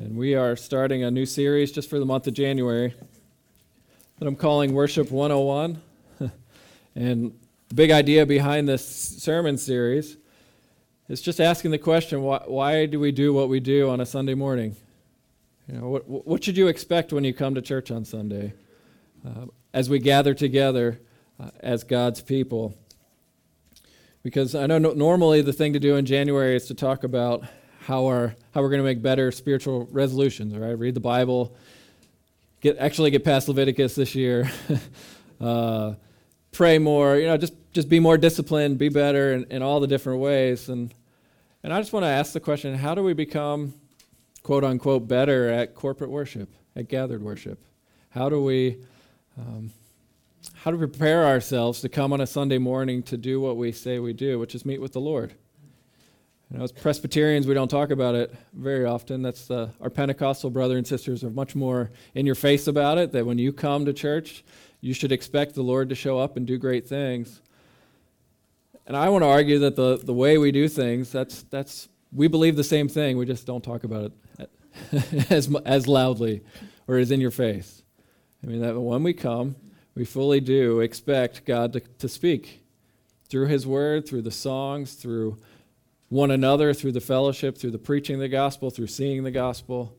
And we are starting a new series just for the month of January that I'm calling Worship 101. and the big idea behind this sermon series is just asking the question why, why do we do what we do on a Sunday morning? You know, what, what should you expect when you come to church on Sunday uh, as we gather together uh, as God's people? Because I know no, normally the thing to do in January is to talk about how, our, how we're going to make better spiritual resolutions, right? Read the Bible, get, actually get past Leviticus this year, uh, pray more, you know, just, just be more disciplined, be better in, in all the different ways. And, and I just want to ask the question how do we become, quote unquote, better at corporate worship, at gathered worship? How do we. Um, how do we prepare ourselves to come on a Sunday morning to do what we say we do, which is meet with the Lord? You know, as Presbyterians, we don't talk about it very often. That's our Pentecostal brother and sisters are much more in your face about it. That when you come to church, you should expect the Lord to show up and do great things. And I want to argue that the, the way we do things, that's that's we believe the same thing. We just don't talk about it as as loudly or as in your face. I mean that when we come, we fully do expect God to, to speak through His Word, through the songs, through one another through the fellowship, through the preaching of the gospel, through seeing the gospel.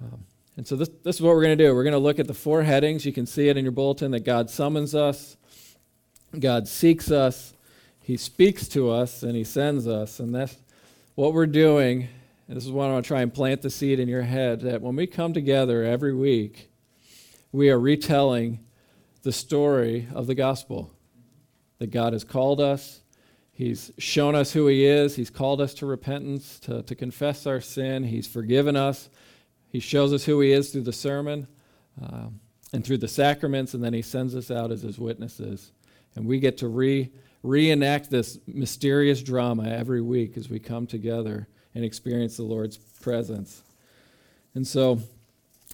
Um, and so this, this is what we're going to do. We're going to look at the four headings. You can see it in your bulletin that God summons us, God seeks us, He speaks to us, and He sends us. And that's what we're doing. And this is what I want to try and plant the seed in your head that when we come together every week, we are retelling the story of the gospel that God has called us, He's shown us who He is. He's called us to repentance, to, to confess our sin. He's forgiven us. He shows us who He is through the sermon um, and through the sacraments, and then He sends us out as His witnesses. And we get to re, reenact this mysterious drama every week as we come together and experience the Lord's presence. And so,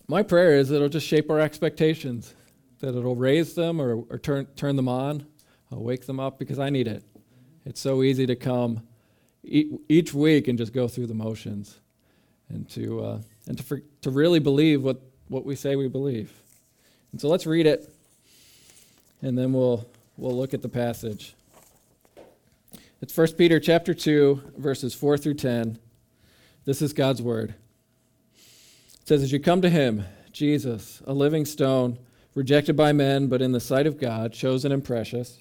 my prayer is that it'll just shape our expectations, that it'll raise them or, or turn, turn them on, I'll wake them up because I need it. It's so easy to come each week and just go through the motions and to, uh, and to, for, to really believe what, what we say we believe. And so let's read it, and then we'll, we'll look at the passage. It's 1 Peter chapter 2, verses 4 through 10. This is God's word. It says, As you come to him, Jesus, a living stone, rejected by men, but in the sight of God, chosen and precious,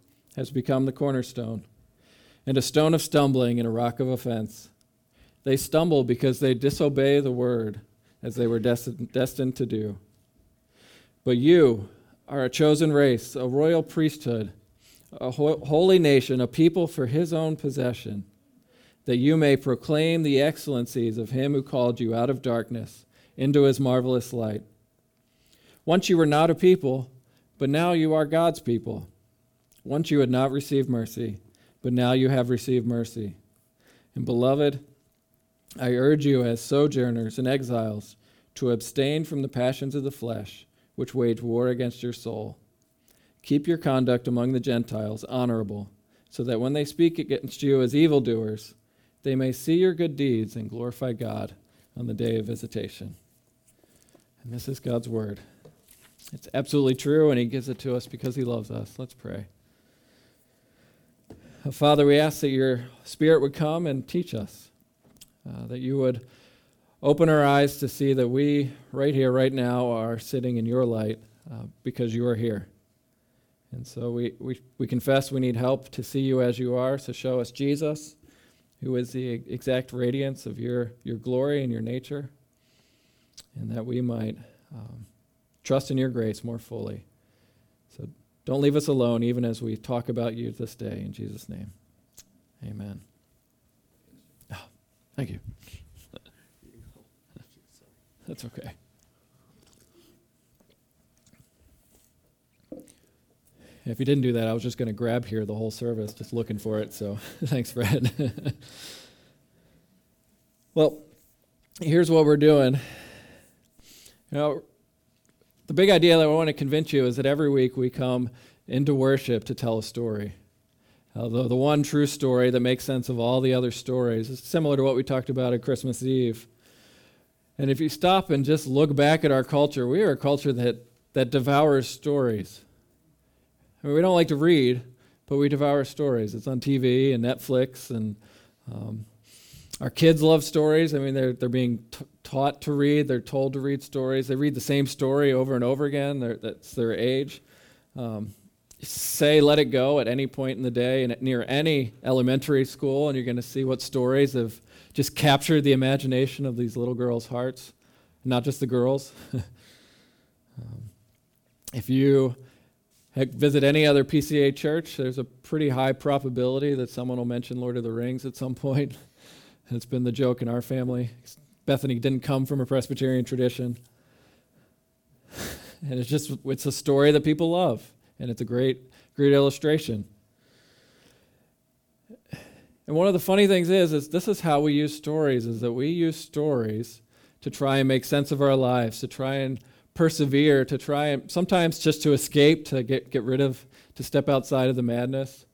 has become the cornerstone, and a stone of stumbling and a rock of offense. They stumble because they disobey the word as they were destined, destined to do. But you are a chosen race, a royal priesthood, a ho- holy nation, a people for his own possession, that you may proclaim the excellencies of him who called you out of darkness into his marvelous light. Once you were not a people, but now you are God's people. Once you had not received mercy, but now you have received mercy. And beloved, I urge you as sojourners and exiles to abstain from the passions of the flesh, which wage war against your soul. Keep your conduct among the Gentiles honorable, so that when they speak against you as evildoers, they may see your good deeds and glorify God on the day of visitation. And this is God's word. It's absolutely true, and He gives it to us because He loves us. Let's pray. Father, we ask that your Spirit would come and teach us, uh, that you would open our eyes to see that we, right here, right now, are sitting in your light uh, because you are here. And so we, we, we confess we need help to see you as you are, so show us Jesus, who is the exact radiance of your, your glory and your nature, and that we might um, trust in your grace more fully. Don't leave us alone, even as we talk about you this day. In Jesus' name, amen. Oh, thank you. That's okay. If you didn't do that, I was just going to grab here the whole service, just looking for it. So thanks, Fred. well, here's what we're doing. You know, the big idea that I want to convince you is that every week we come into worship to tell a story. Uh, the, the one true story that makes sense of all the other stories. Similar to what we talked about at Christmas Eve. And if you stop and just look back at our culture, we are a culture that, that devours stories. I mean, we don't like to read, but we devour stories. It's on TV and Netflix, and um, our kids love stories. I mean, they're, they're being t- taught to read, they're told to read stories. They read the same story over and over again, they're, that's their age. Um, say let it go at any point in the day and near any elementary school, and you're going to see what stories have just captured the imagination of these little girls' hearts, not just the girls. um, if you visit any other PCA church, there's a pretty high probability that someone will mention Lord of the Rings at some point. it's been the joke in our family. Bethany didn't come from a Presbyterian tradition. and it's just it's a story that people love, and it's a great great illustration. And one of the funny things is is this is how we use stories is that we use stories to try and make sense of our lives, to try and persevere, to try and sometimes just to escape, to get, get rid of, to step outside of the madness.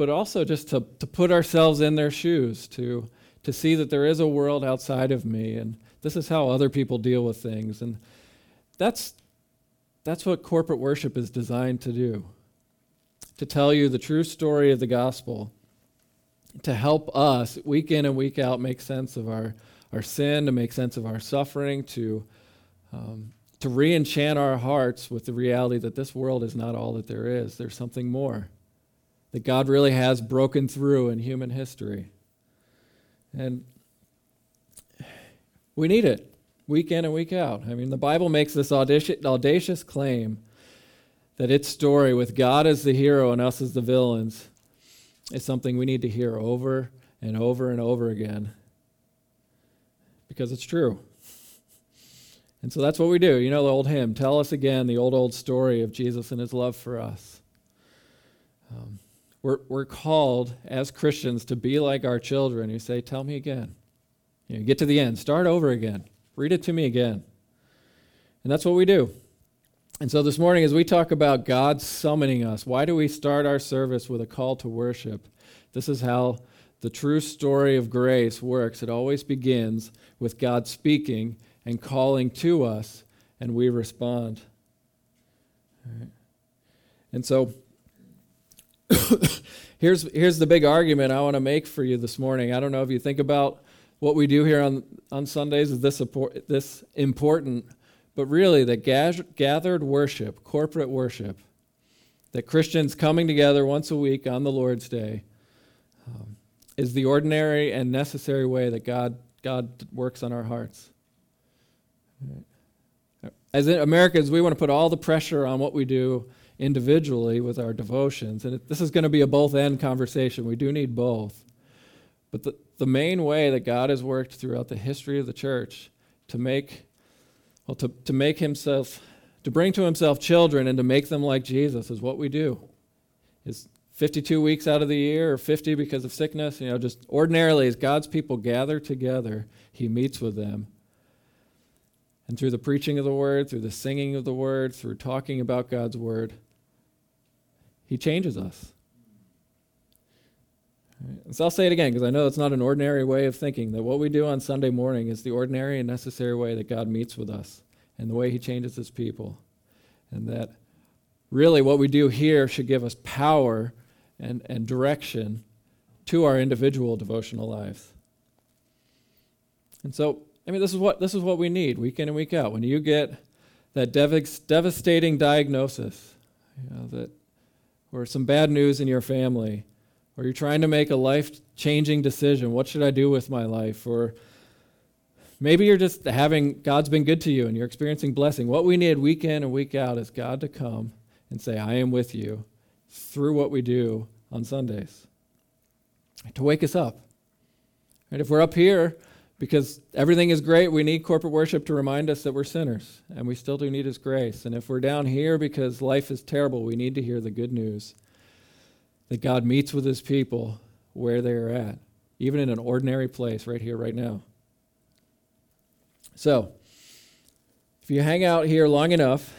But also just to, to put ourselves in their shoes, to, to see that there is a world outside of me, and this is how other people deal with things. And that's, that's what corporate worship is designed to do to tell you the true story of the gospel, to help us week in and week out make sense of our our sin, to make sense of our suffering, to, um, to re enchant our hearts with the reality that this world is not all that there is. There's something more, that God really has broken through in human history. And we need it week in and week out. I mean, the Bible makes this audacious, claim that its story, with God as the hero and us as the villains, is something we need to hear over and over and over again because it's true. And so that's what we do. You know the old hymn, tell us again the old, old story of Jesus and his love for us. Um, we're, we're called as Christians to be like our children who say, Tell me again. You know, get to the end, start over again, read it to me again. And that's what we do. And so this morning, as we talk about God summoning us, why do we start our service with a call to worship? This is how the true story of grace works. It always begins with God speaking and calling to us, and we respond. And so, here's, here's the big argument I want to make for you this morning. I don't know if you think about what we do here on, on Sundays is this, this important, but really, the gathered worship, corporate worship, that Christians coming together once a week on the Lord's Day, um, is the ordinary and necessary way that God, God works on our hearts. As Americans, we want to put all the pressure on what we do individually with our devotions. And this is going to be a both end conversation. We do need both. But the, the main way that God has worked throughout the history of the church to make, well, to, to make himself, to bring to himself children and to make them like Jesus is what we do. Is 52 weeks out of the year or 50 because of sickness. You know, just ordinarily, as God's people gather together, He meets with them. And through the preaching of the word, through the singing of the word, through talking about God's word, He changes us. Right. So I'll say it again because I know it's not an ordinary way of thinking, that what we do on Sunday morning is the ordinary and necessary way that God meets with us and the way He changes His people. And that really what we do here should give us power and, and direction to our individual devotional lives. And so, I mean, this is what, this is what we need week in and week out. When you get that dev- devastating diagnosis, you know, that, or some bad news in your family, or you're trying to make a life changing decision what should I do with my life? Or maybe you're just having, God's been good to you and you're experiencing blessing. What we need week in and week out is God to come and say, I am with you through what we do on Sundays to wake us up. And if we're up here because everything is great. We need corporate worship to remind us that we're sinners and we still do need His grace. And if we're down here because life is terrible, we need to hear the good news that God meets with His people where they are at, even in an ordinary place right here, right now. So, if you hang out here long enough,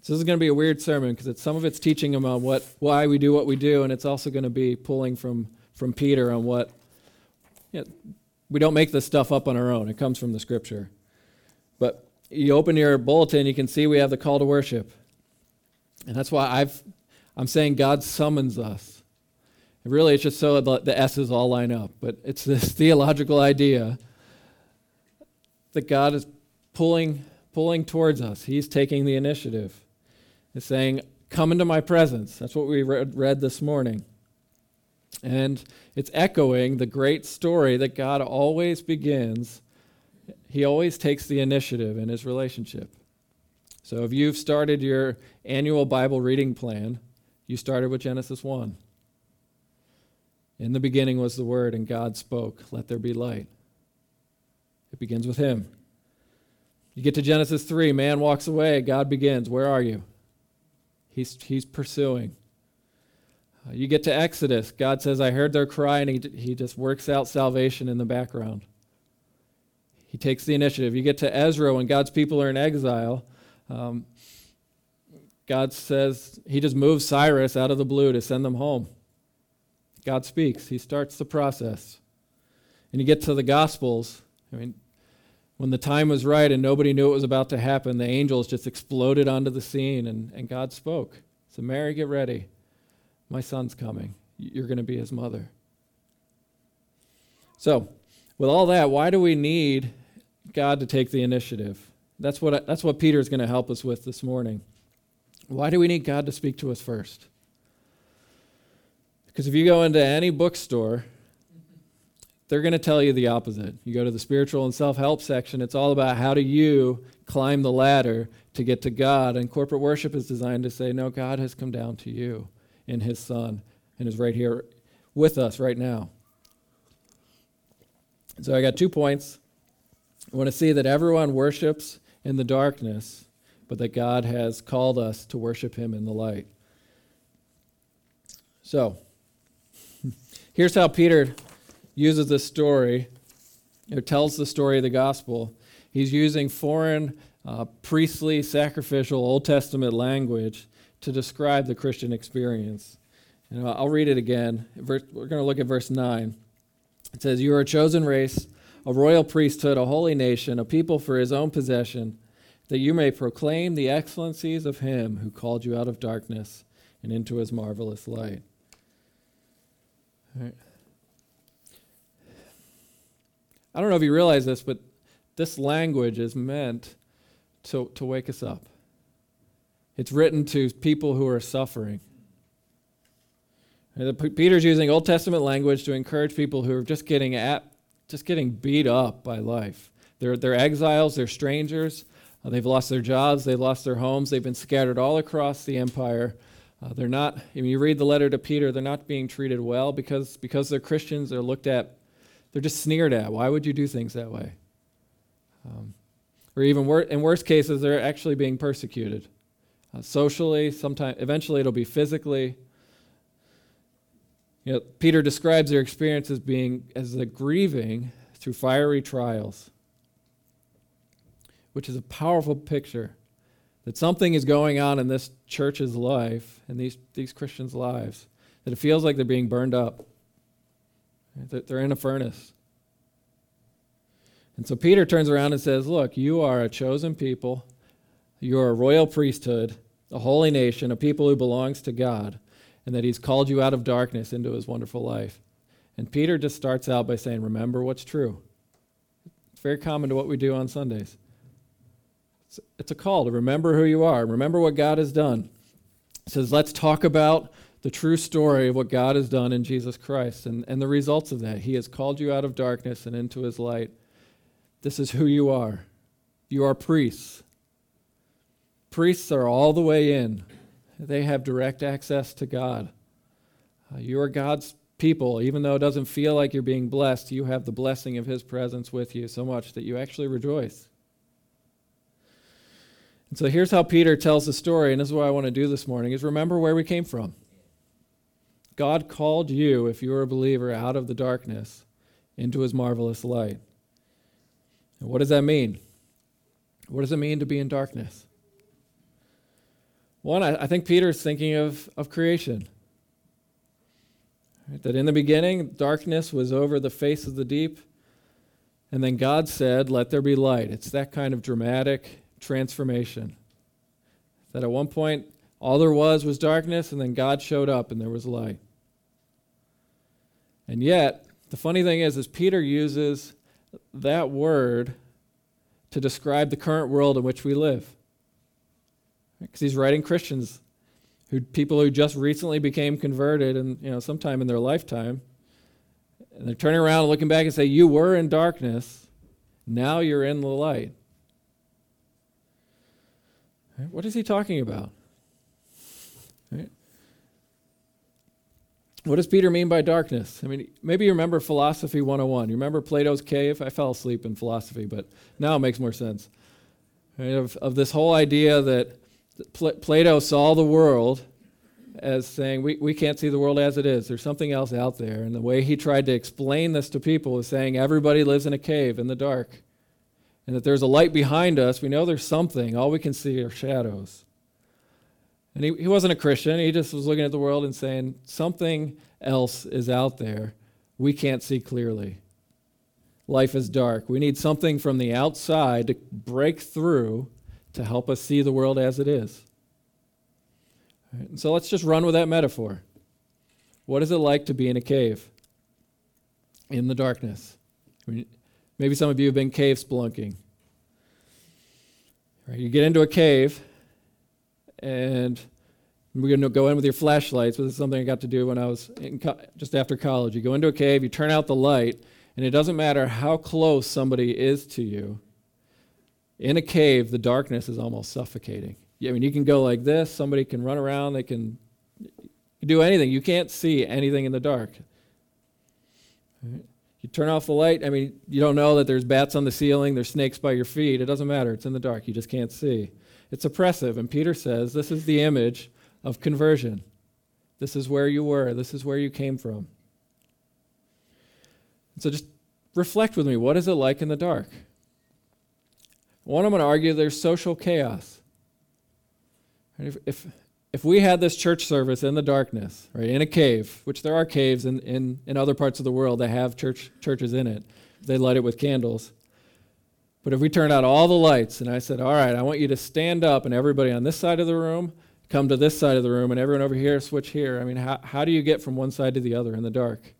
this is going to be a weird sermon because it's some of it's teaching on what why we do what we do, and it's also going to be pulling from from Peter on what you know, we don't make this stuff up on our own. It comes from the scripture. But you open your bulletin, you can see we have the call to worship. And that's why I've, I'm saying God summons us. And really, it's just so the, the S's all line up. But it's this theological idea that God is pulling, pulling towards us. He's taking the initiative. He's saying, Come into my presence. That's what we read, read this morning. And it's echoing the great story that God always begins, He always takes the initiative in His relationship. So if you've started your annual Bible reading plan, you started with Genesis 1. In the beginning was the Word, and God spoke, Let there be light. It begins with Him. You get to Genesis 3, man walks away, God begins. Where are you? He's, he's pursuing. You get to Exodus. God says, I heard their cry, and he, he just works out salvation in the background. He takes the initiative. You get to Ezra when God's people are in exile. Um, God says, He just moves Cyrus out of the blue to send them home. God speaks, He starts the process. And you get to the Gospels. I mean, when the time was right and nobody knew it was about to happen, the angels just exploded onto the scene and, and God spoke. So, Mary, get ready. My son's coming. You're going to be his mother. So, with all that, why do we need God to take the initiative? That's what, that's what Peter is going to help us with this morning. Why do we need God to speak to us first? Because if you go into any bookstore, they're going to tell you the opposite. You go to the spiritual and self help section, it's all about how do you climb the ladder to get to God. And corporate worship is designed to say, no, God has come down to you in his Son and is right here with us right now. So I got two points. I want to see that everyone worships in the darkness, but that God has called us to worship him in the light. So, here's how Peter uses this story, or tells the story of the gospel. He's using foreign, uh, priestly, sacrificial Old Testament language to describe the Christian experience. And I'll read it again. We're going to look at verse 9. It says, You are a chosen race, a royal priesthood, a holy nation, a people for his own possession, that you may proclaim the excellencies of him who called you out of darkness and into his marvelous light. I don't know if you realize this, but this language is meant to, to wake us up. It's written to people who are suffering. Peter's using Old Testament language to encourage people who are just getting at, just getting beat up by life. They're, they're exiles, they're strangers, uh, they've lost their jobs, they've lost their homes, they've been scattered all across the empire. Uh, they're not, when you read the letter to Peter, they're not being treated well because, because they're Christians, they're looked at, they're just sneered at. Why would you do things that way? Um, or even wor- in worst cases, they're actually being persecuted uh, socially, sometime eventually it'll be physically. You know, Peter describes their experience as being as a grieving through fiery trials, which is a powerful picture that something is going on in this church's life and these, these Christians' lives, that it feels like they're being burned up. That they're in a furnace. And so Peter turns around and says, Look, you are a chosen people, you are a royal priesthood, a holy nation, a people who belongs to God, and that He's called you out of darkness into His wonderful life. And Peter just starts out by saying, Remember what's true. It's very common to what we do on Sundays. It's, it's a call to remember who you are, remember what God has done. Says, Let's talk about the true story of what God has done in Jesus Christ and, and the results of that. He has called you out of darkness and into His light. This is who you are. You are priests. Priests are all the way in, they have direct access to God. Uh, you are God's people, even though it doesn't feel like you're being blessed, you have the blessing of His presence with you so much that you actually rejoice. And so here's how Peter tells the story, and this is what I want to do this morning is remember where we came from. God called you, if you are a believer, out of the darkness into his marvelous light. And what does that mean? What does it mean to be in darkness? One, I, I think Peter's thinking of, of creation. Right? That in the beginning, darkness was over the face of the deep, and then God said, Let there be light. It's that kind of dramatic transformation. That at one point, all there was was darkness, and then God showed up and there was light. And yet, the funny thing is, is Peter uses that word to describe the current world in which we live. Because he's writing Christians, who people who just recently became converted and you know sometime in their lifetime, and they're turning around and looking back and say, "You were in darkness, now you're in the light." What is he talking about? Right? What does Peter mean by darkness? I mean, maybe you remember Philosophy 101. You remember Plato's cave? I fell asleep in philosophy, but now it makes more sense. Right? Of, of this whole idea that Plato saw the world as saying, we, we can't see the world as it is. There's something else out there. And the way he tried to explain this to people was saying, everybody lives in a cave in the dark and that there's a light behind us. We know there's something. All we can see are shadows. And he, he wasn't a Christian. He just was looking at the world and saying, something else is out there. We can't see clearly. Life is dark. We need something from the outside to break through to help us see the world as it is. Right, so let's just run with that metaphor. What is it like to be in a cave in the darkness? I mean, Maybe some of you have been cave spelunking. Right, you get into a cave, and we're going to go in with your flashlights. This is something I got to do when I was co- just after college. You go into a cave, you turn out the light, and it doesn't matter how close somebody is to you. In a cave, the darkness is almost suffocating. I mean, you can go like this. Somebody can run around. They can do anything. You can't see anything in the dark. You turn off the light, I mean, you don't know that there's bats on the ceiling, there's snakes by your feet. It doesn't matter. It's in the dark. You just can't see. It's oppressive. And Peter says this is the image of conversion. This is where you were, this is where you came from. So just reflect with me what is it like in the dark? One, I'm going to argue there's social chaos. If, if, if we had this church service in the darkness, right, in a cave, which there are caves in, in, in other parts of the world that have church, churches in it, they light it with candles. But if we turned out all the lights and I said, all right, I want you to stand up and everybody on this side of the room come to this side of the room and everyone over here switch here, I mean, how, how do you get from one side to the other in the dark?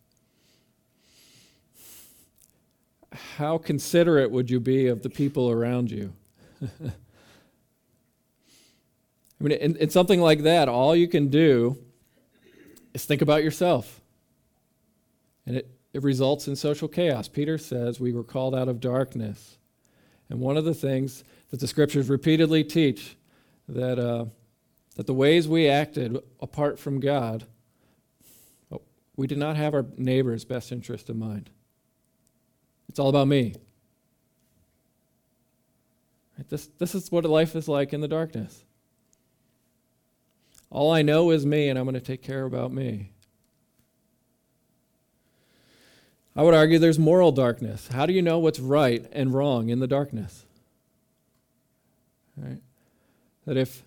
How considerate would you be of the people around you? I mean, in, in something like that, all you can do is think about yourself. And it, it results in social chaos. Peter says we were called out of darkness. And one of the things that the scriptures repeatedly teach that, uh, that the ways we acted apart from God, oh, we did not have our neighbor's best interest in mind. It's all about me. This, this is what life is like in the darkness. All I know is me, and I'm going to take care about me. I would argue there's moral darkness. How do you know what's right and wrong in the darkness? Right? That if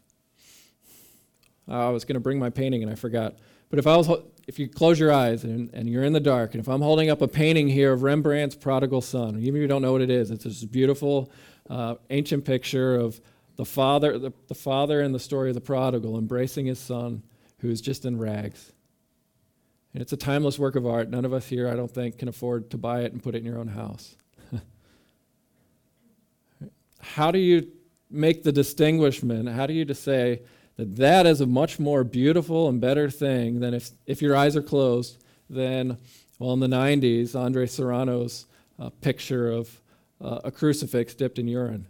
I was going to bring my painting and I forgot, but if I was if you close your eyes and, and you're in the dark, and if I'm holding up a painting here of Rembrandt's Prodigal Son, even if you don't know what it is, it's this beautiful uh, ancient picture of the father, the, the father in the story of the prodigal embracing his son who's just in rags. And it's a timeless work of art. None of us here, I don't think, can afford to buy it and put it in your own house. How do you make the distinguishment? How do you just say that that is a much more beautiful and better thing than if, if your eyes are closed than, well, in the 90s, Andre Serrano's uh, picture of uh, a crucifix dipped in urine?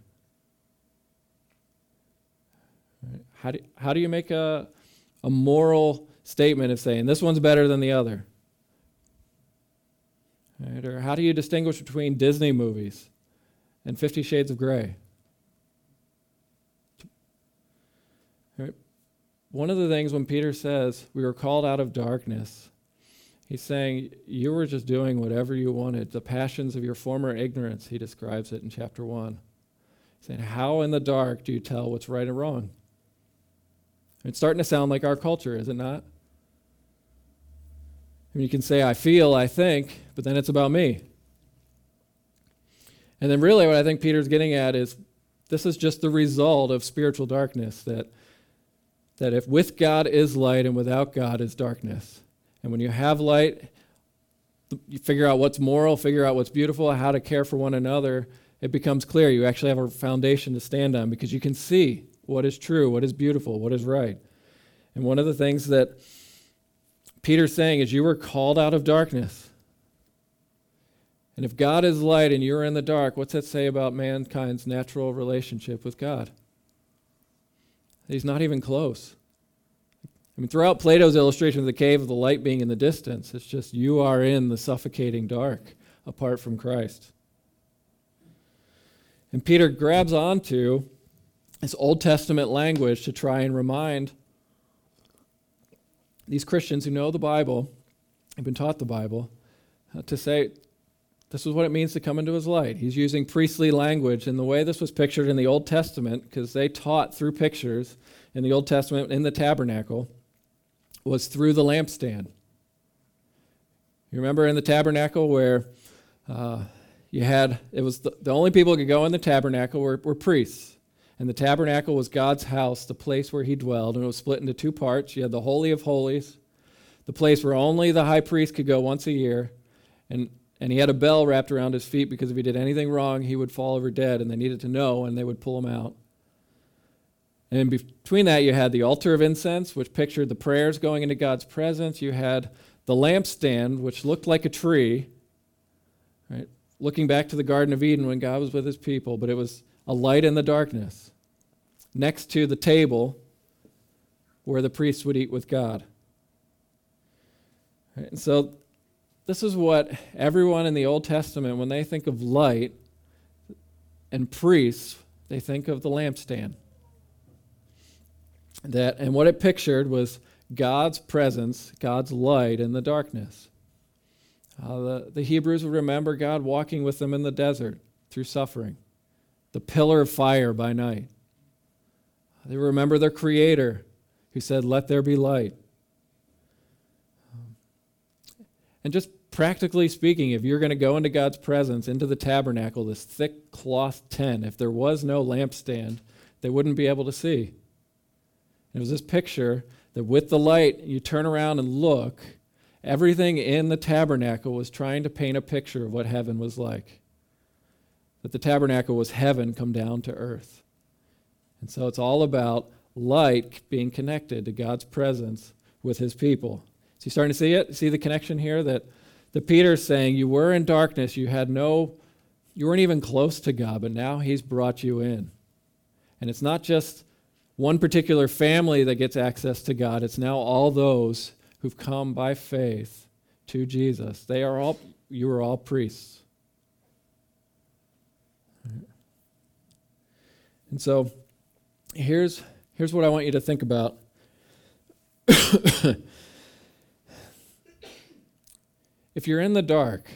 How do, how do you make a, a moral statement of saying this one's better than the other? Right? Or how do you distinguish between Disney movies and Fifty Shades of Grey? Right? One of the things when Peter says we were called out of darkness, he's saying you were just doing whatever you wanted. The passions of your former ignorance, he describes it in chapter 1. He's saying, How in the dark do you tell what's right and wrong? It's starting to sound like our culture, is it not? I mean, you can say, I feel, I think, but then it's about me. And then, really, what I think Peter's getting at is this is just the result of spiritual darkness that, that if with God is light and without God is darkness. And when you have light, you figure out what's moral, figure out what's beautiful, how to care for one another, it becomes clear. You actually have a foundation to stand on because you can see what is true, what is beautiful, what is right. And one of the things that Peter's saying is, You were called out of darkness. And if God is light and you're in the dark, what's that say about mankind's natural relationship with God? He's not even close. I mean, throughout Plato's illustration of the cave of the light being in the distance, it's just you are in the suffocating dark apart from Christ. And Peter grabs onto this Old Testament language to try and remind these Christians who know the Bible, have been taught the Bible, uh, to say, this is what it means to come into his light. He's using priestly language, and the way this was pictured in the Old Testament, because they taught through pictures in the Old Testament in the tabernacle, was through the lampstand. You remember in the tabernacle where uh, you had, it was the, the only people who could go in the tabernacle were, were priests. And the tabernacle was God's house, the place where he dwelled, and it was split into two parts. You had the Holy of Holies, the place where only the high priest could go once a year, and, and he had a bell wrapped around his feet because if he did anything wrong, he would fall over dead, and they needed to know, and they would pull him out. And between that, you had the altar of incense, which pictured the prayers going into God's presence. You had the lampstand, which looked like a tree, right? Looking back to the Garden of Eden when God was with his people, but it was a light in the darkness, next to the table where the priests would eat with God. Right, and so, this is what everyone in the Old Testament, when they think of light and priests, they think of the lampstand. That, and what it pictured was God's presence, God's light in the darkness. Uh, the, the Hebrews would remember God walking with them in the desert through suffering the pillar of fire by night. They remember their Creator who said, Let there be light. And just practically speaking, if you're going to go into God's presence, into the tabernacle, this thick cloth tent, if there was no lampstand, they wouldn't be able to see. It was this picture that with the light, you turn around and look, everything in the tabernacle was trying to paint a picture of what heaven was like that the tabernacle was heaven come down to earth. And so it's all about light being connected to God's presence with his people. So you starting to see it? See the connection here that the Peter's saying you were in darkness, you had no you weren't even close to God, but now he's brought you in. And it's not just one particular family that gets access to God, it's now all those who've come by faith to Jesus. They are all you are all priests. And so here's, here's what I want you to think about. if you're in the dark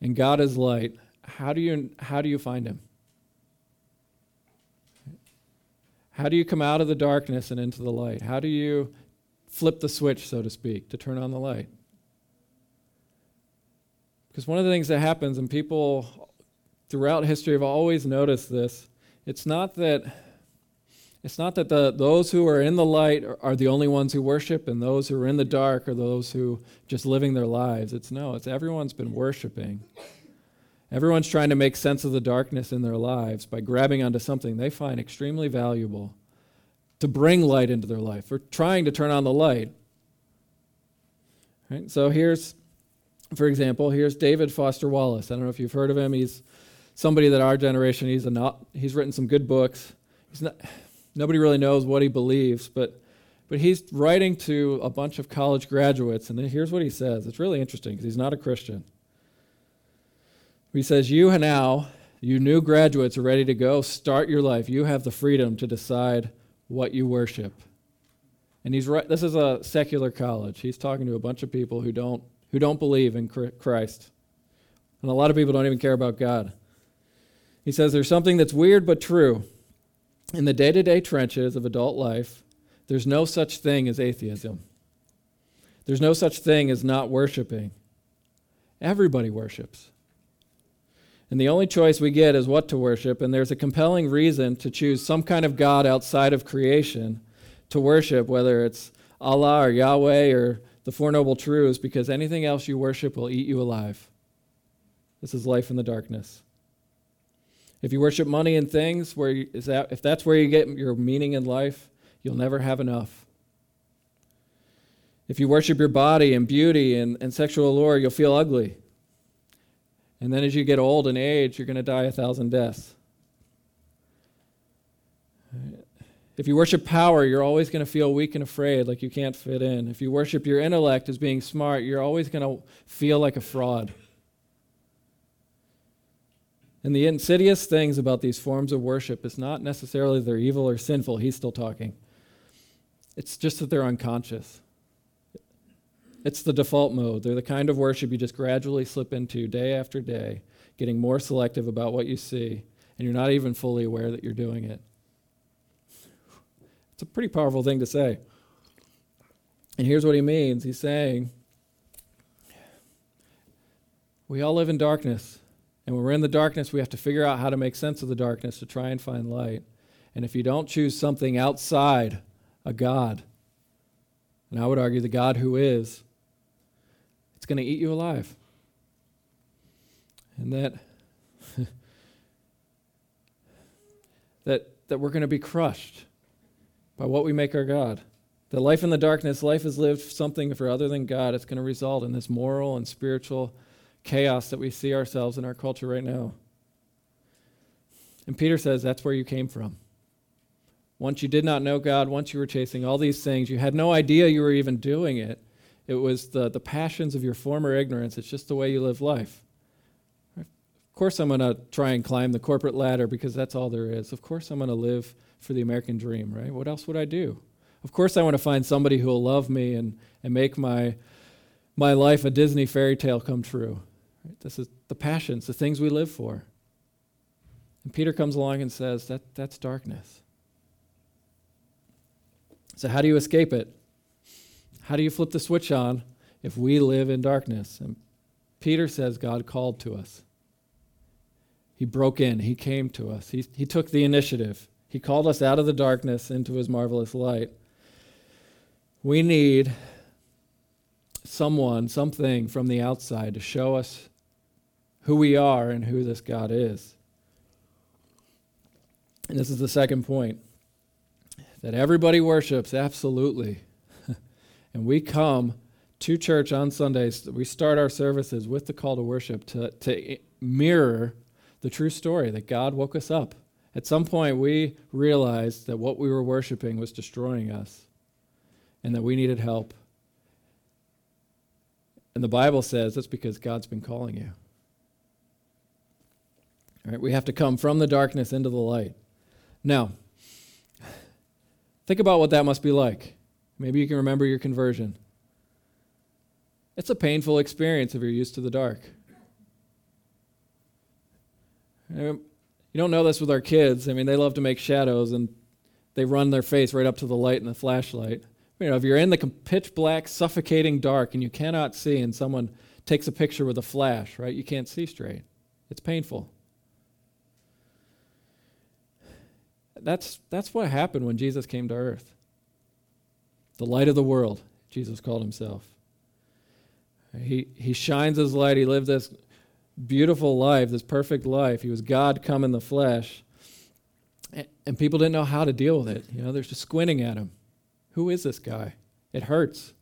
and God is light, how do you, how do you find him? How do you come out of the darkness and into the light? How do you flip the switch, so to speak, to turn on the light? Because one of the things that happens, and people throughout history have always noticed this, it's not that it's not that the, those who are in the light are, are, the only ones who worship and those who are in the dark are those who just living their lives. It's no, it's everyone's been worshiping. Everyone's trying to make sense of the darkness in their lives by grabbing onto something they find extremely valuable to bring light into their life or trying to turn on the light. Right? So here's, for example, here's David Foster Wallace. I don't know if you've heard of him. He's somebody that our generation, he's, a not, he's written some good books. He's not, nobody really knows what he believes, but, but he's writing to a bunch of college graduates, and here's what he says. It's really interesting because he's not a Christian. He says, You now, you new graduates are ready to go. Start your life. You have the freedom to decide what you worship. And he's right. This is a secular college. He's talking to a bunch of people who don't, who don't believe in Christ. And a lot of people don't even care about God. He says there's something that's weird but true. In the day to day trenches of adult life, there's no such thing as atheism. There's no such thing as not worshiping. Everybody worships. And the only choice we get is what to worship, and there's a compelling reason to choose some kind of God outside of creation to worship, whether it's Allah or Yahweh or the Four Noble Truths, because anything else you worship will eat you alive. This is life in the darkness. If you worship money and things, where you, is that, if that's where you get your meaning in life, you'll never have enough. If you worship your body and beauty and, and sexual allure, you'll feel ugly. And then as you get old and age, you're going to die a thousand deaths. If you worship power, you're always going to feel weak and afraid, like you can't fit in. If you worship your intellect as being smart, you're always going to feel like a fraud. And the insidious things about these forms of worship is not necessarily they're evil or sinful. He's still talking. It's just that they're unconscious. It's the default mode. They're the kind of worship you just gradually slip into day after day, getting more selective about what you see, and you're not even fully aware that you're doing it. It's a pretty powerful thing to say. And here's what he means He's saying, We all live in darkness. And when we're in the darkness, we have to figure out how to make sense of the darkness to try and find light. And if you don't choose something outside a God, and I would argue the God who is, it's going to eat you alive. And that that that we're going to be crushed by what we make our God. That life in the darkness, life is lived something for other than God. It's going to result in this moral and spiritual chaos that we see ourselves in our culture right now. And Peter says that's where you came from. Once you did not know God, once you were chasing all these things, you had no idea you were even doing it. It was the, the passions of your former ignorance. It's just the way you live life. Of course, I'm going to try and climb the corporate ladder because that's all there is. Of course, I'm going to live for the American dream, right? What else would I do? Of course, I want to find somebody who will love me and, and make my, my life a Disney fairy tale come true. Right? This is the passions, the things we live for. And Peter comes along and says, that, that's darkness. So, how do you escape it? How do you flip the switch on if we live in darkness? And Peter says God called to us. He broke in, He came to us, He, he took the initiative. He called us out of the darkness into His marvelous light. We need someone, something from the outside to show us who we are and who this God is. And this is the second point that everybody worships, absolutely. and we come to church on Sundays, we start our services with the call to worship to, to mirror the true story that God woke us up. At some point, we realized that what we were worshiping was destroying us and that we needed help. And the Bible says that's because God's been calling you. Right, we have to come from the darkness into the light. Now, think about what that must be like. Maybe you can remember your conversion. It's a painful experience if you're used to the dark. You don't know this with our kids. I mean, they love to make shadows and they run their face right up to the light in the flashlight. You know, if you're in the pitch black, suffocating dark and you cannot see, and someone takes a picture with a flash, right? You can't see straight. It's painful. That's, that's what happened when Jesus came to earth. The light of the world, Jesus called himself. He, he shines his light. He lived this beautiful life, this perfect life. He was God come in the flesh. And, and people didn't know how to deal with it. You know, they're just squinting at him. Who is this guy? It hurts.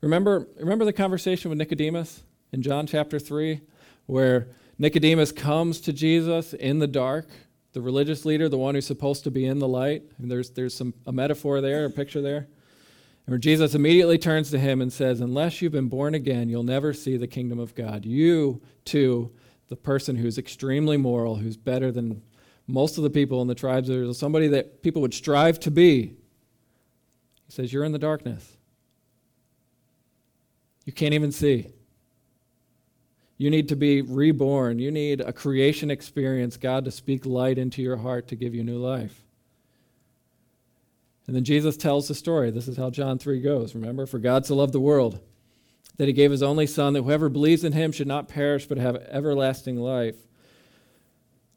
Remember, remember the conversation with Nicodemus in John chapter 3, where Nicodemus comes to Jesus in the dark, the religious leader, the one who's supposed to be in the light. And there's, there's some, a metaphor there, a picture there. where Jesus immediately turns to him and says, Unless you've been born again, you'll never see the kingdom of God. You, too, the person who's extremely moral, who's better than most of the people in the tribes, or somebody that people would strive to be, he says, You're in the darkness. You can't even see. You need to be reborn. You need a creation experience, God to speak light into your heart to give you new life. And then Jesus tells the story. This is how John 3 goes. Remember, for God so loved the world that he gave his only Son, that whoever believes in him should not perish but have everlasting life.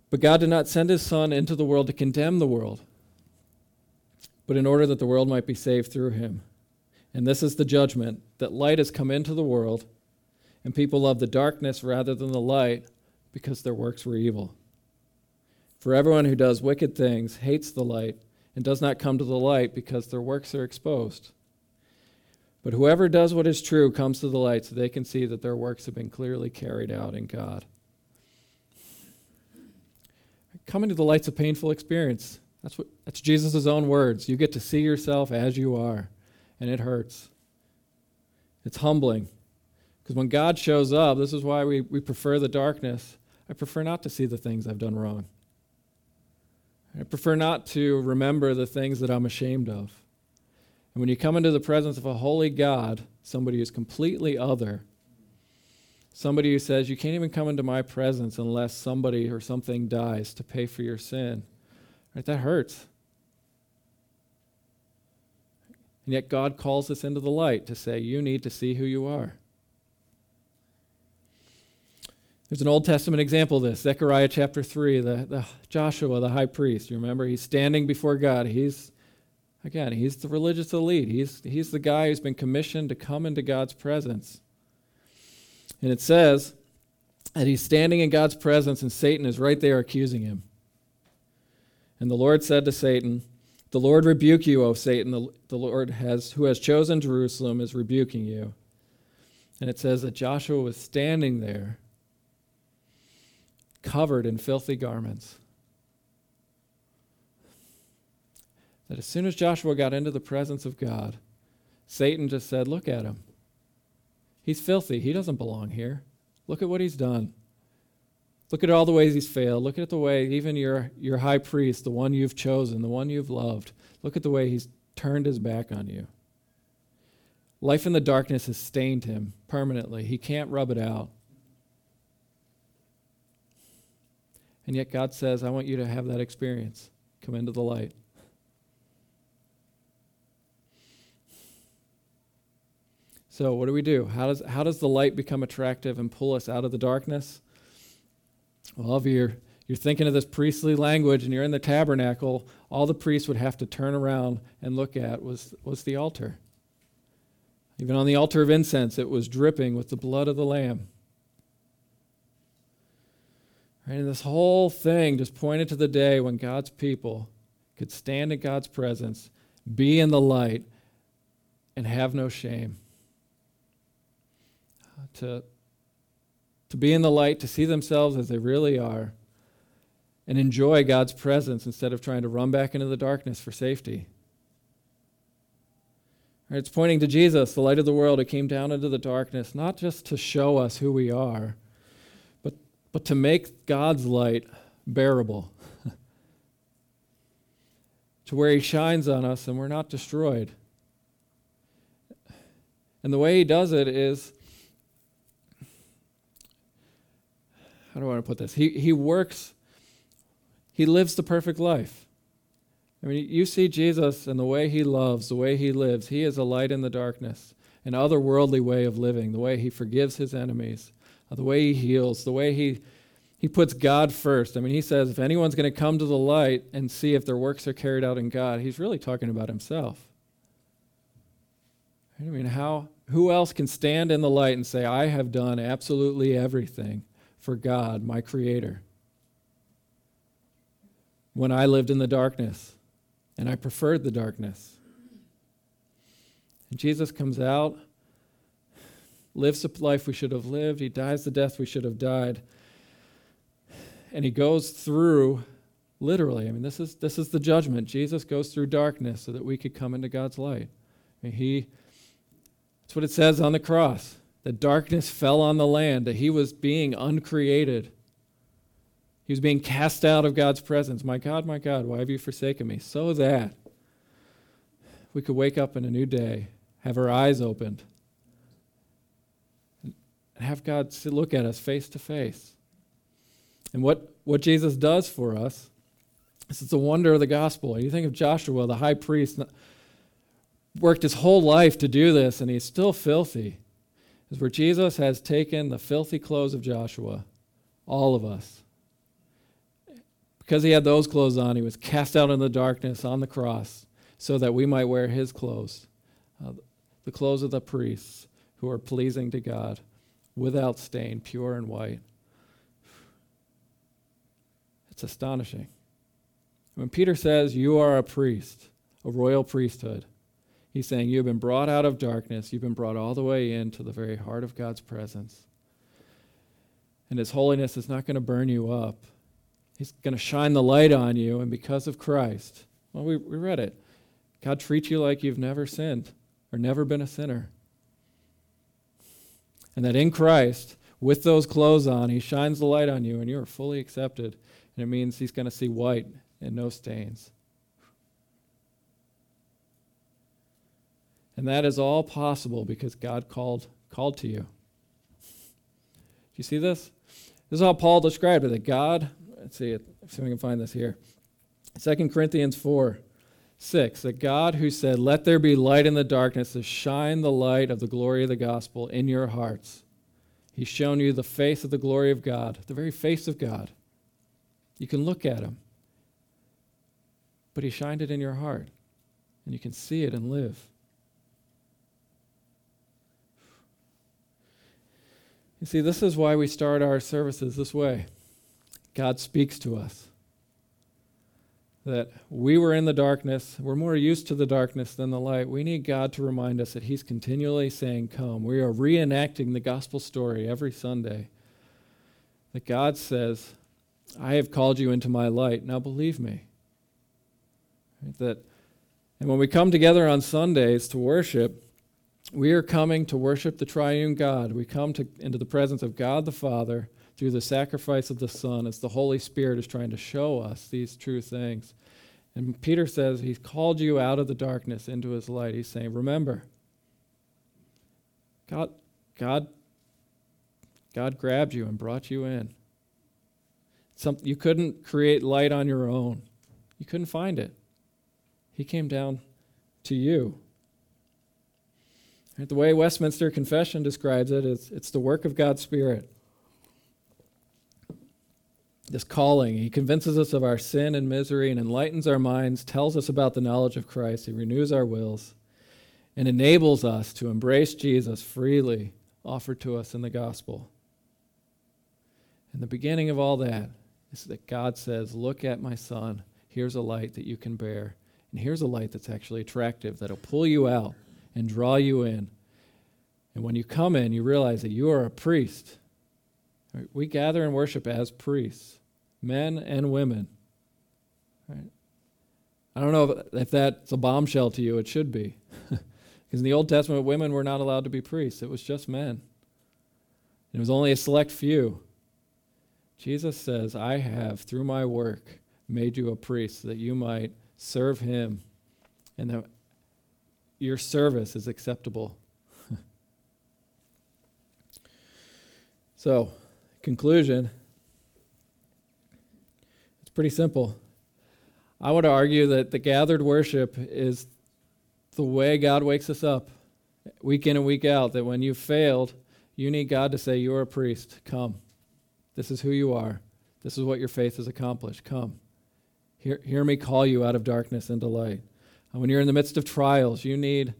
But God did not send his Son into the world to condemn the world, but in order that the world might be saved through him. And this is the judgment that light has come into the world, and people love the darkness rather than the light because their works were evil. For everyone who does wicked things hates the light and does not come to the light because their works are exposed. But whoever does what is true comes to the light so they can see that their works have been clearly carried out in God. Coming to the light's a painful experience. That's, what, that's Jesus' own words. You get to see yourself as you are, and it hurts. It's humbling. Because when God shows up, this is why we, we prefer the darkness. I prefer not to see the things I've done wrong. I prefer not to remember the things that I'm ashamed of. And when you come into the presence of a holy God, somebody who's completely other, somebody who says, You can't even come into my presence unless somebody or something dies to pay for your sin, right? That hurts. And yet God calls us into the light to say, You need to see who you are. There's an Old Testament example of this Zechariah chapter 3, the, the Joshua, the high priest. You remember? He's standing before God. He's, again, he's the religious elite. He's, he's the guy who's been commissioned to come into God's presence. And it says that he's standing in God's presence, and Satan is right there accusing him. And the Lord said to Satan, The Lord rebuke you, O Satan. The, the Lord has, who has chosen Jerusalem is rebuking you. And it says that Joshua was standing there covered in filthy garments. That as soon as Joshua got into the presence of God, Satan just said, Look at him. He's filthy. He doesn't belong here. Look at what he's done. Look at all the ways he's failed. Look at the way even your, your high priest, the one you've chosen, the one you've loved, look at the way he's turned his back on you. Life in the darkness has stained him permanently. He can't rub it out. And yet God says, I want you to have that experience. Come into the light. So, what do we do? How does, how does the light become attractive and pull us out of the darkness? Well, if you're, you're thinking of this priestly language and you're in the tabernacle, all the priests would have to turn around and look at was, was the altar. Even on the altar of incense, it was dripping with the blood of the Lamb. And this whole thing just pointed to the day when God's people could stand in God's presence, be in the light, and have no shame. To, to be in the light, to see themselves as they really are, and enjoy God's presence instead of trying to run back into the darkness for safety. It's pointing to Jesus, the light of the world, who came down into the darkness, not just to show us who we are but to make God's light bearable, to where He shines on us and we're not destroyed. And the way He does it is how do I want to put this? He, he works, He lives the perfect life. I mean, you see Jesus and the way he loves, the way he lives. He is a light in the darkness, an otherworldly way of living, the way he forgives his enemies, the way he heals, the way he, he puts God first. I mean, he says if anyone's going to come to the light and see if their works are carried out in God, he's really talking about himself. I mean, how, who else can stand in the light and say, I have done absolutely everything for God, my Creator? When I lived in the darkness and I preferred the darkness. And Jesus comes out lives the life we should have lived, he dies the death we should have died. And he goes through literally, I mean this is this is the judgment. Jesus goes through darkness so that we could come into God's light. I mean, he, that's what it says on the cross. The darkness fell on the land, that he was being uncreated. He was being cast out of God's presence. My God, my God, why have you forsaken me? So that we could wake up in a new day, have our eyes opened, and have God look at us face to face. And what, what Jesus does for us, this is the wonder of the gospel. You think of Joshua, the high priest, worked his whole life to do this, and he's still filthy. Is where Jesus has taken the filthy clothes of Joshua, all of us. Because he had those clothes on, he was cast out in the darkness on the cross so that we might wear his clothes, uh, the clothes of the priests who are pleasing to God, without stain, pure and white. It's astonishing. When Peter says, You are a priest, a royal priesthood, he's saying, You have been brought out of darkness, you've been brought all the way into the very heart of God's presence. And his holiness is not going to burn you up. He's going to shine the light on you, and because of Christ, well, we, we read it. God treats you like you've never sinned or never been a sinner. And that in Christ, with those clothes on, He shines the light on you and you are fully accepted. And it means He's going to see white and no stains. And that is all possible because God called, called to you. Do you see this? This is how Paul described it that God, let's see, if we can find this here. 2 Corinthians 4 6 that God, who said, Let there be light in the darkness, to shine the light of the glory of the gospel in your hearts. He's shown you the face of the glory of God, the very face of God. You can look at him, but he shined it in your heart, and you can see it and live. You see, this is why we start our services this way God speaks to us that we were in the darkness. We're more used to the darkness than the light. We need God to remind us that He's continually saying, Come. We are reenacting the gospel story every Sunday. That God says, I have called you into my light. Now believe me. That, and when we come together on Sundays to worship, we are coming to worship the triune God. We come to, into the presence of God the Father through the sacrifice of the Son as the Holy Spirit is trying to show us these true things. And Peter says he's called you out of the darkness into his light. He's saying, remember, God, God, God grabbed you and brought you in. Some, you couldn't create light on your own. You couldn't find it. He came down to you. The way Westminster Confession describes it is it's the work of God's Spirit this calling. He convinces us of our sin and misery and enlightens our minds, tells us about the knowledge of Christ. He renews our wills and enables us to embrace Jesus freely offered to us in the gospel. And the beginning of all that is that God says, Look at my son. Here's a light that you can bear. And here's a light that's actually attractive, that'll pull you out and draw you in. And when you come in, you realize that you are a priest. We gather and worship as priests men and women. Right? I don't know if, if that's a bombshell to you. It should be. Because in the Old Testament, women were not allowed to be priests, it was just men. It was only a select few. Jesus says, I have, through my work, made you a priest that you might serve him and that your service is acceptable. so, conclusion pretty simple. I would argue that the gathered worship is the way God wakes us up week in and week out. That when you've failed, you need God to say, You're a priest. Come. This is who you are. This is what your faith has accomplished. Come. Hear, hear me call you out of darkness into light. And when you're in the midst of trials, you need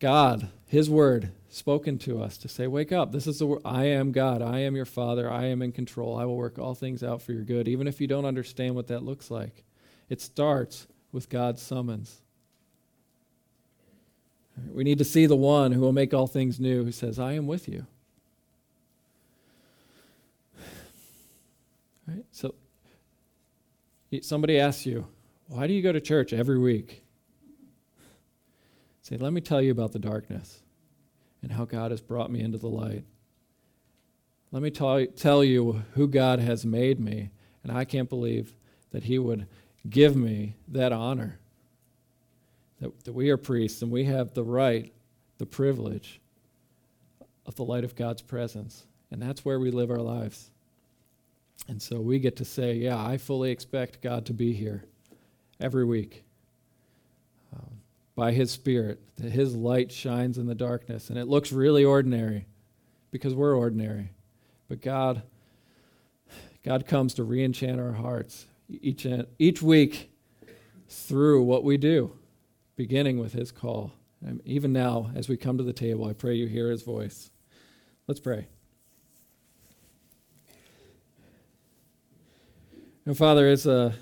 God, His word, spoken to us to say, Wake up. This is the. I am God. I am your Father. I am in control. I will work all things out for your good, even if you don't understand what that looks like. It starts with God's summons. We need to see the one who will make all things new, who says, I am with you. Right? So somebody asks you, why do you go to church every week? Say, let me tell you about the darkness and how God has brought me into the light. Let me tell, tell you who God has made me, and I can't believe that He would give me that honor. That, that we are priests and we have the right, the privilege of the light of God's presence. And that's where we live our lives. And so we get to say, yeah, I fully expect God to be here every week by His Spirit, that His light shines in the darkness. And it looks really ordinary because we're ordinary. But God, God comes to re enchant our hearts each, each week through what we do, beginning with His call. And even now, as we come to the table, I pray you hear His voice. Let's pray. And Father, it's a uh,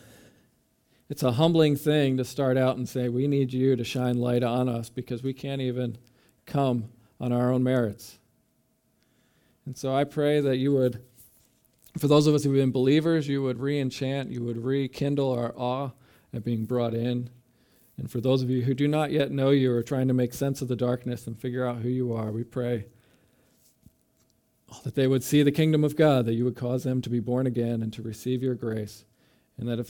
it's a humbling thing to start out and say, We need you to shine light on us because we can't even come on our own merits. And so I pray that you would, for those of us who've been believers, you would re enchant, you would rekindle our awe at being brought in. And for those of you who do not yet know you or trying to make sense of the darkness and figure out who you are, we pray that they would see the kingdom of God, that you would cause them to be born again and to receive your grace. And that if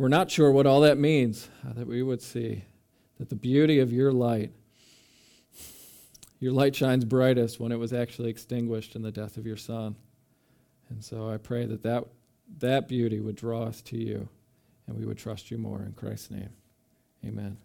we're not sure what all that means, uh, that we would see that the beauty of your light, your light shines brightest when it was actually extinguished in the death of your Son. And so I pray that that, that beauty would draw us to you and we would trust you more. In Christ's name, amen.